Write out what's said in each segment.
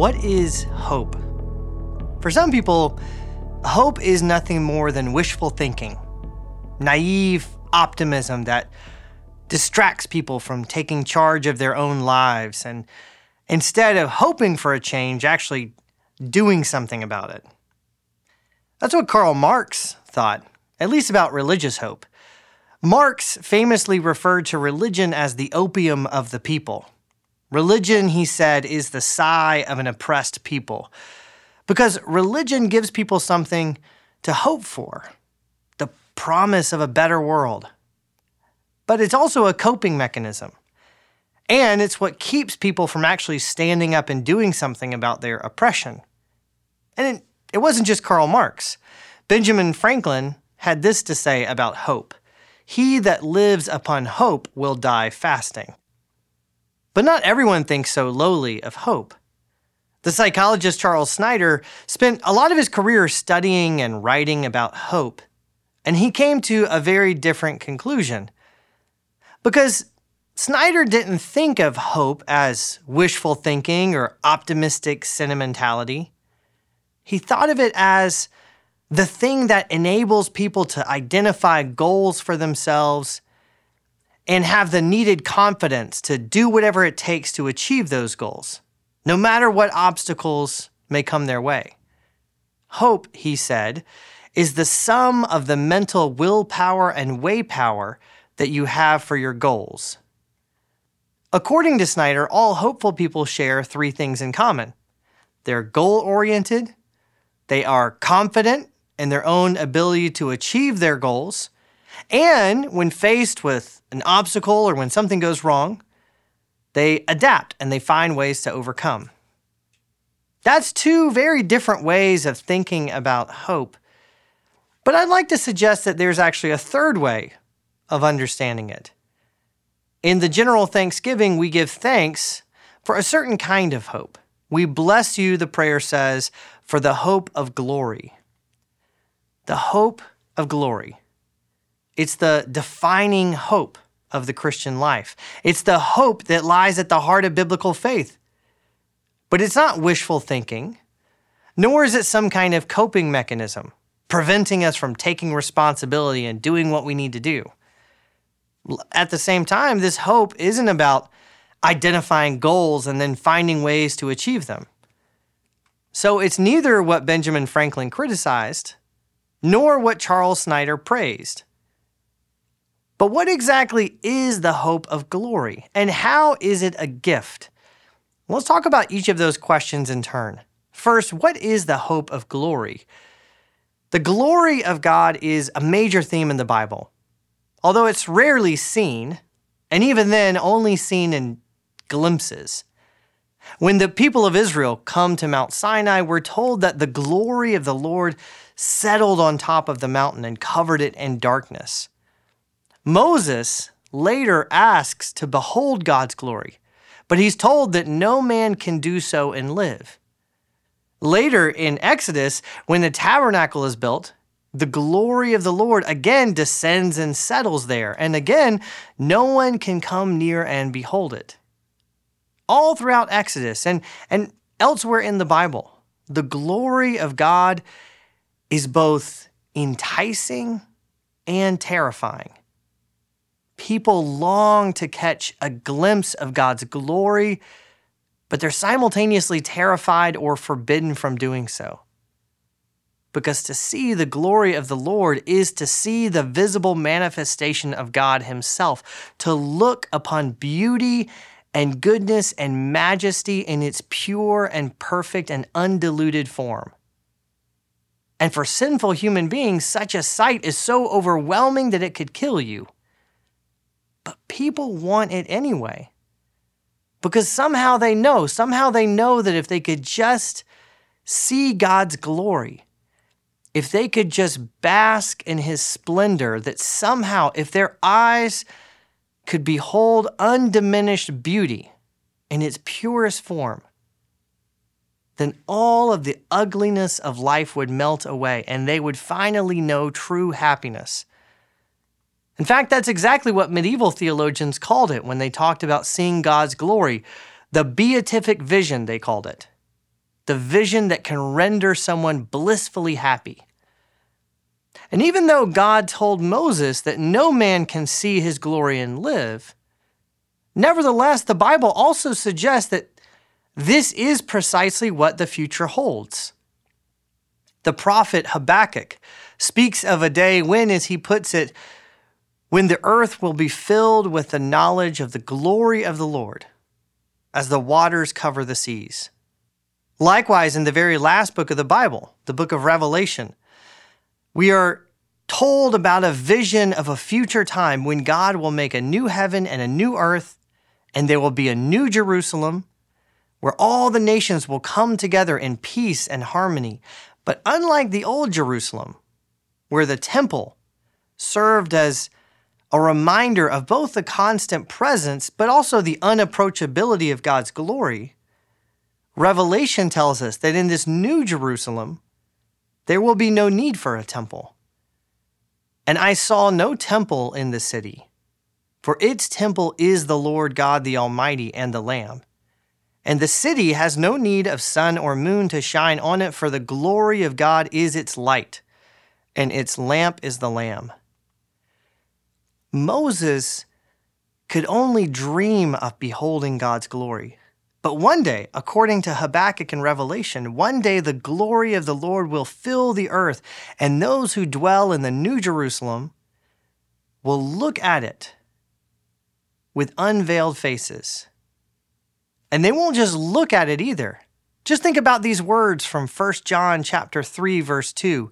What is hope? For some people, hope is nothing more than wishful thinking, naive optimism that distracts people from taking charge of their own lives and instead of hoping for a change, actually doing something about it. That's what Karl Marx thought, at least about religious hope. Marx famously referred to religion as the opium of the people. Religion, he said, is the sigh of an oppressed people. Because religion gives people something to hope for the promise of a better world. But it's also a coping mechanism. And it's what keeps people from actually standing up and doing something about their oppression. And it, it wasn't just Karl Marx. Benjamin Franklin had this to say about hope He that lives upon hope will die fasting. But not everyone thinks so lowly of hope. The psychologist Charles Snyder spent a lot of his career studying and writing about hope, and he came to a very different conclusion. Because Snyder didn't think of hope as wishful thinking or optimistic sentimentality. He thought of it as the thing that enables people to identify goals for themselves and have the needed confidence to do whatever it takes to achieve those goals, no matter what obstacles may come their way. Hope, he said, is the sum of the mental willpower and way power that you have for your goals. According to Snyder, all hopeful people share three things in common they're goal oriented, they are confident in their own ability to achieve their goals, and when faced with an obstacle or when something goes wrong, they adapt and they find ways to overcome. That's two very different ways of thinking about hope. But I'd like to suggest that there's actually a third way of understanding it. In the general thanksgiving, we give thanks for a certain kind of hope. We bless you, the prayer says, for the hope of glory. The hope of glory. It's the defining hope of the Christian life. It's the hope that lies at the heart of biblical faith. But it's not wishful thinking, nor is it some kind of coping mechanism preventing us from taking responsibility and doing what we need to do. At the same time, this hope isn't about identifying goals and then finding ways to achieve them. So it's neither what Benjamin Franklin criticized nor what Charles Snyder praised. But what exactly is the hope of glory, and how is it a gift? Let's talk about each of those questions in turn. First, what is the hope of glory? The glory of God is a major theme in the Bible, although it's rarely seen, and even then only seen in glimpses. When the people of Israel come to Mount Sinai, we're told that the glory of the Lord settled on top of the mountain and covered it in darkness. Moses later asks to behold God's glory, but he's told that no man can do so and live. Later in Exodus, when the tabernacle is built, the glory of the Lord again descends and settles there, and again, no one can come near and behold it. All throughout Exodus and, and elsewhere in the Bible, the glory of God is both enticing and terrifying people long to catch a glimpse of God's glory, but they're simultaneously terrified or forbidden from doing so. Because to see the glory of the Lord is to see the visible manifestation of God Himself, to look upon beauty and goodness and majesty in its pure and perfect and undiluted form. And for sinful human beings, such a sight is so overwhelming that it could kill you. But people want it anyway. Because somehow they know, somehow they know that if they could just see God's glory, if they could just bask in his splendor, that somehow, if their eyes could behold undiminished beauty in its purest form, then all of the ugliness of life would melt away and they would finally know true happiness in fact, that's exactly what medieval theologians called it when they talked about seeing God's glory. The beatific vision, they called it. the vision that can render someone blissfully happy. And even though God told Moses that no man can see his glory and live, nevertheless, the Bible also suggests that this is precisely what the future holds. The prophet Habakkuk speaks of a day when, as he puts it, when the earth will be filled with the knowledge of the glory of the Lord, as the waters cover the seas. Likewise, in the very last book of the Bible, the book of Revelation, we are told about a vision of a future time when God will make a new heaven and a new earth, and there will be a new Jerusalem where all the nations will come together in peace and harmony. But unlike the old Jerusalem, where the temple served as a reminder of both the constant presence but also the unapproachability of God's glory, Revelation tells us that in this new Jerusalem, there will be no need for a temple. And I saw no temple in the city, for its temple is the Lord God the Almighty and the Lamb. And the city has no need of sun or moon to shine on it, for the glory of God is its light, and its lamp is the Lamb. Moses could only dream of beholding God's glory. But one day, according to Habakkuk and Revelation, one day the glory of the Lord will fill the earth, and those who dwell in the New Jerusalem will look at it with unveiled faces. And they won't just look at it either. Just think about these words from 1 John chapter 3 verse 2.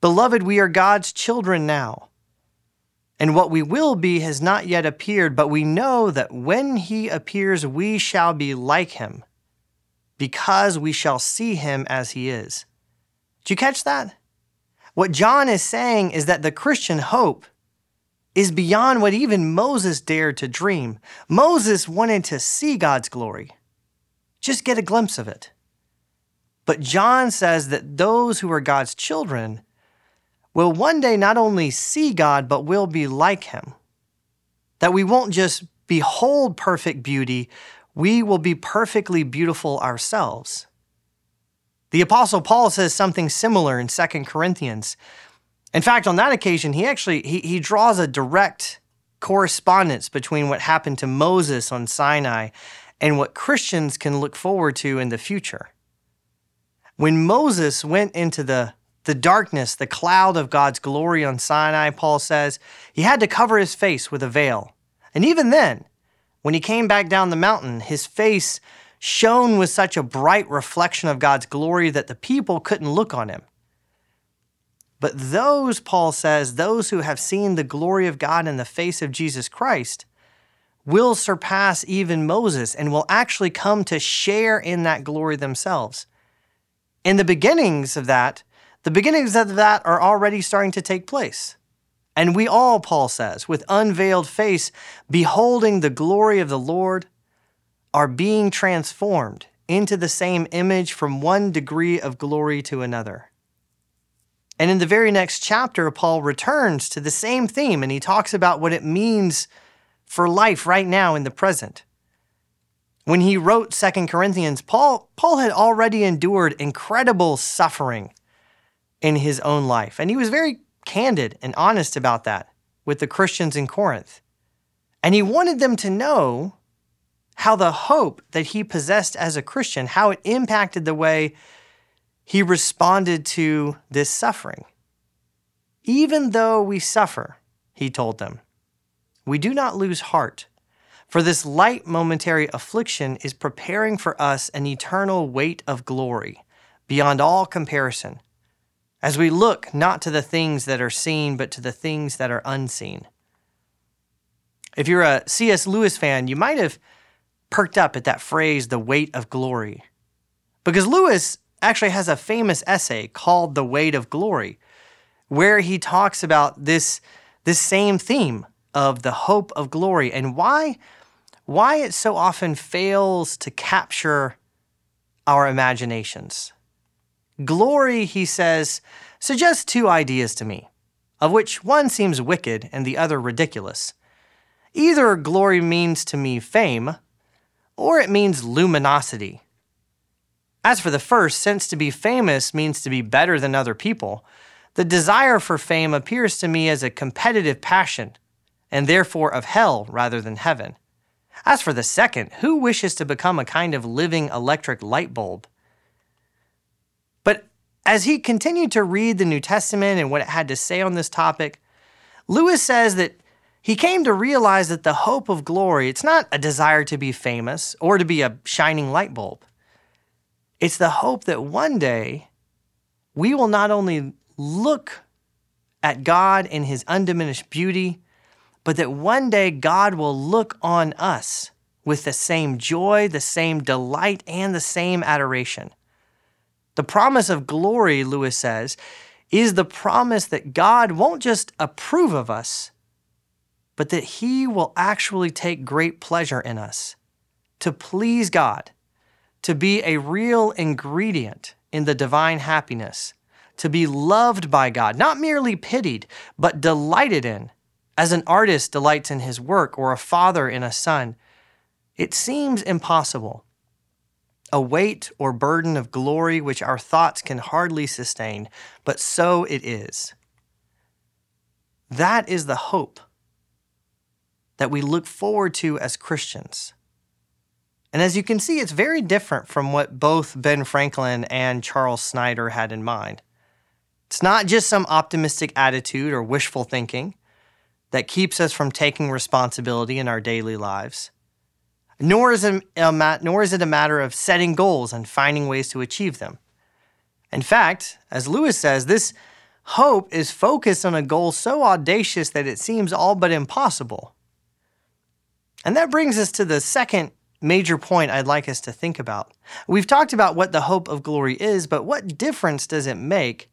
Beloved, we are God's children now and what we will be has not yet appeared, but we know that when he appears, we shall be like him, because we shall see him as he is. Did you catch that? What John is saying is that the Christian hope is beyond what even Moses dared to dream. Moses wanted to see God's glory, just get a glimpse of it. But John says that those who are God's children will one day not only see God, but will be like him. That we won't just behold perfect beauty, we will be perfectly beautiful ourselves. The Apostle Paul says something similar in 2 Corinthians. In fact, on that occasion, he actually he, he draws a direct correspondence between what happened to Moses on Sinai and what Christians can look forward to in the future. When Moses went into the the darkness, the cloud of God's glory on Sinai, Paul says, he had to cover his face with a veil. And even then, when he came back down the mountain, his face shone with such a bright reflection of God's glory that the people couldn't look on him. But those, Paul says, those who have seen the glory of God in the face of Jesus Christ, will surpass even Moses and will actually come to share in that glory themselves. In the beginnings of that, the beginnings of that are already starting to take place. And we all, Paul says, with unveiled face, beholding the glory of the Lord, are being transformed into the same image from one degree of glory to another. And in the very next chapter, Paul returns to the same theme and he talks about what it means for life right now in the present. When he wrote Second Corinthians, Paul, Paul had already endured incredible suffering in his own life. And he was very candid and honest about that with the Christians in Corinth. And he wanted them to know how the hope that he possessed as a Christian, how it impacted the way he responded to this suffering. Even though we suffer, he told them, we do not lose heart, for this light momentary affliction is preparing for us an eternal weight of glory beyond all comparison as we look not to the things that are seen, but to the things that are unseen. If you're a C.S. Lewis fan, you might have perked up at that phrase, the weight of glory. Because Lewis actually has a famous essay called The Weight of Glory, where he talks about this, this same theme of the hope of glory and why, why it so often fails to capture our imaginations. Glory, he says, suggests two ideas to me, of which one seems wicked and the other ridiculous. Either glory means to me fame, or it means luminosity. As for the first, since to be famous means to be better than other people, the desire for fame appears to me as a competitive passion, and therefore of hell rather than heaven. As for the second, who wishes to become a kind of living electric light bulb? As he continued to read the New Testament and what it had to say on this topic, Lewis says that he came to realize that the hope of glory, it's not a desire to be famous or to be a shining light bulb. It's the hope that one day we will not only look at God in his undiminished beauty, but that one day God will look on us with the same joy, the same delight, and the same adoration. The promise of glory, Lewis says, is the promise that God won't just approve of us, but that He will actually take great pleasure in us. To please God, to be a real ingredient in the divine happiness, to be loved by God, not merely pitied, but delighted in, as an artist delights in his work or a father in a son. It seems impossible. A weight or burden of glory which our thoughts can hardly sustain, but so it is. That is the hope that we look forward to as Christians. And as you can see, it's very different from what both Ben Franklin and Charles Snyder had in mind. It's not just some optimistic attitude or wishful thinking that keeps us from taking responsibility in our daily lives. Nor is, it a, nor is it a matter of setting goals and finding ways to achieve them. In fact, as Lewis says, this hope is focused on a goal so audacious that it seems all but impossible. And that brings us to the second major point I'd like us to think about. We've talked about what the hope of glory is, but what difference does it make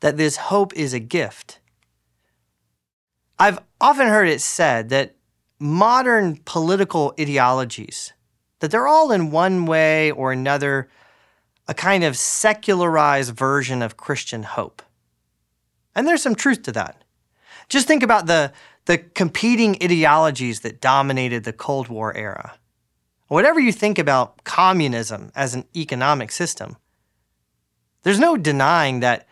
that this hope is a gift. I've often heard it said that modern political ideologies that they're all in one way or another a kind of secularized version of Christian hope. And there's some truth to that. Just think about the, the competing ideologies that dominated the Cold War era. Whatever you think about communism as an economic system, there's no denying that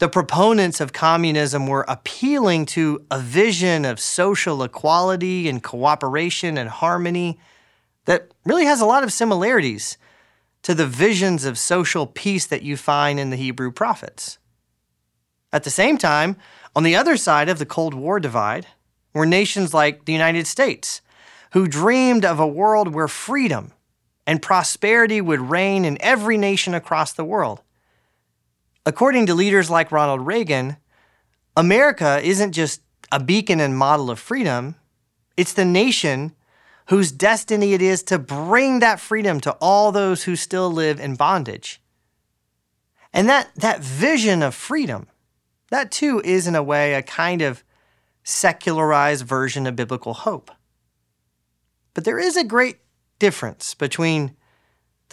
the proponents of communism were appealing to a vision of social equality and cooperation and harmony that really has a lot of similarities to the visions of social peace that you find in the Hebrew prophets. At the same time, on the other side of the Cold War divide were nations like the United States, who dreamed of a world where freedom and prosperity would reign in every nation across the world. According to leaders like Ronald Reagan, America isn't just a beacon and model of freedom, it's the nation whose destiny it is to bring that freedom to all those who still live in bondage. And that, that vision of freedom, that too is in a way a kind of secularized version of biblical hope. But there is a great difference between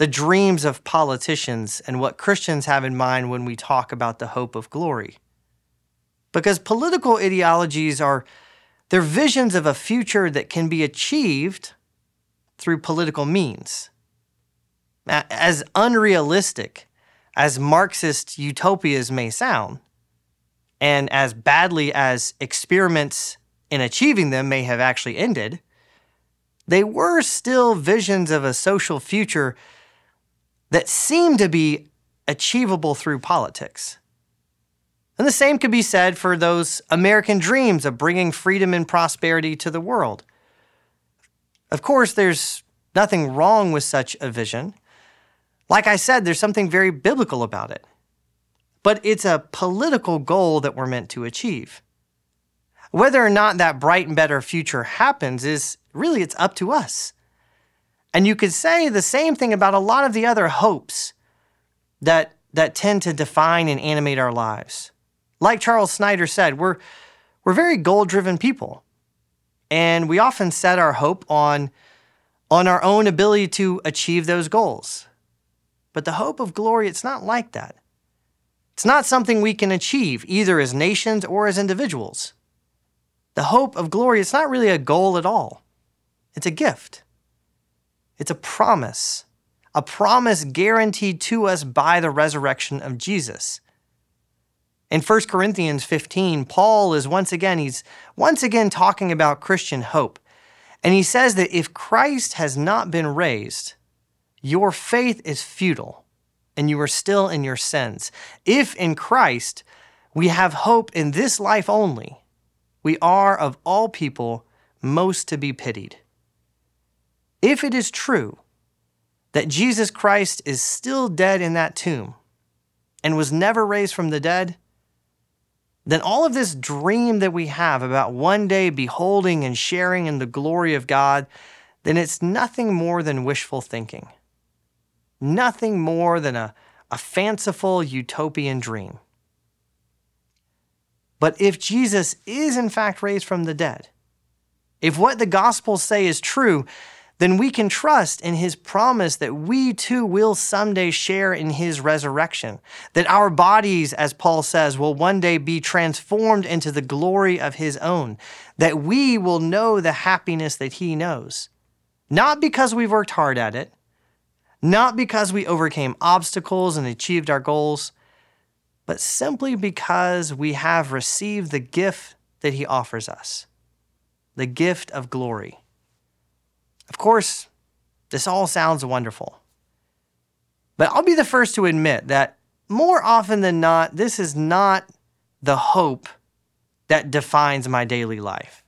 the dreams of politicians and what Christians have in mind when we talk about the hope of glory. Because political ideologies are they're visions of a future that can be achieved through political means. As unrealistic as Marxist utopias may sound, and as badly as experiments in achieving them may have actually ended, they were still visions of a social future that seem to be achievable through politics. And the same could be said for those American dreams of bringing freedom and prosperity to the world. Of course, there's nothing wrong with such a vision. Like I said, there's something very biblical about it. But it's a political goal that we're meant to achieve. Whether or not that bright and better future happens is really it's up to us. And you could say the same thing about a lot of the other hopes that, that tend to define and animate our lives. Like Charles Snyder said, we're, we're very goal driven people. And we often set our hope on, on our own ability to achieve those goals. But the hope of glory, it's not like that. It's not something we can achieve either as nations or as individuals. The hope of glory, it's not really a goal at all, it's a gift. It's a promise, a promise guaranteed to us by the resurrection of Jesus. In 1 Corinthians 15, Paul is once again, he's once again talking about Christian hope. And he says that if Christ has not been raised, your faith is futile and you are still in your sins. If in Christ we have hope in this life only, we are of all people most to be pitied. If it is true that Jesus Christ is still dead in that tomb and was never raised from the dead, then all of this dream that we have about one day beholding and sharing in the glory of God, then it's nothing more than wishful thinking. Nothing more than a, a fanciful utopian dream. But if Jesus is in fact raised from the dead, if what the Gospels say is true, then we can trust in his promise that we too will someday share in his resurrection, that our bodies, as Paul says, will one day be transformed into the glory of his own, that we will know the happiness that he knows. Not because we've worked hard at it, not because we overcame obstacles and achieved our goals, but simply because we have received the gift that he offers us. The gift of glory. Of course, this all sounds wonderful. But I'll be the first to admit that more often than not, this is not the hope that defines my daily life.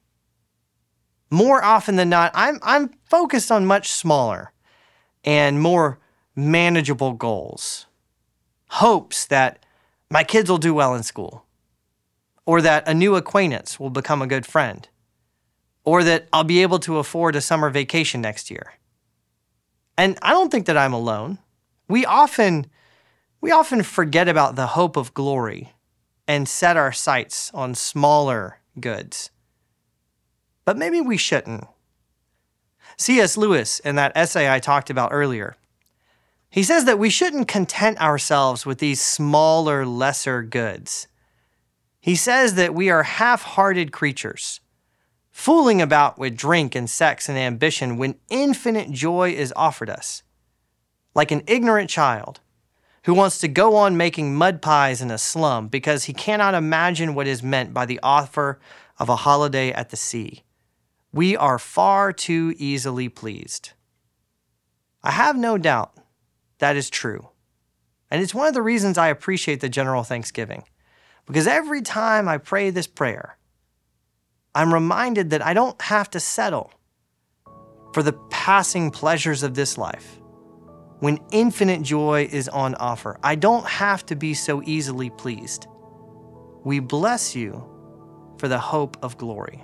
More often than not, I'm, I'm focused on much smaller and more manageable goals. Hopes that my kids will do well in school, or that a new acquaintance will become a good friend, or that I'll be able to afford a summer vacation next year. And I don't think that I'm alone. We often we often forget about the hope of glory and set our sights on smaller goods. But maybe we shouldn't. C.S. Lewis, in that essay I talked about earlier, he says that we shouldn't content ourselves with these smaller, lesser goods. He says that we are half hearted creatures fooling about with drink and sex and ambition when infinite joy is offered us. Like an ignorant child who wants to go on making mud pies in a slum because he cannot imagine what is meant by the offer of a holiday at the sea. We are far too easily pleased. I have no doubt that is true. And it's one of the reasons I appreciate the general Thanksgiving. Because every time I pray this prayer, I'm reminded that I don't have to settle for the passing pleasures of this life when infinite joy is on offer. I don't have to be so easily pleased. We bless you for the hope of glory.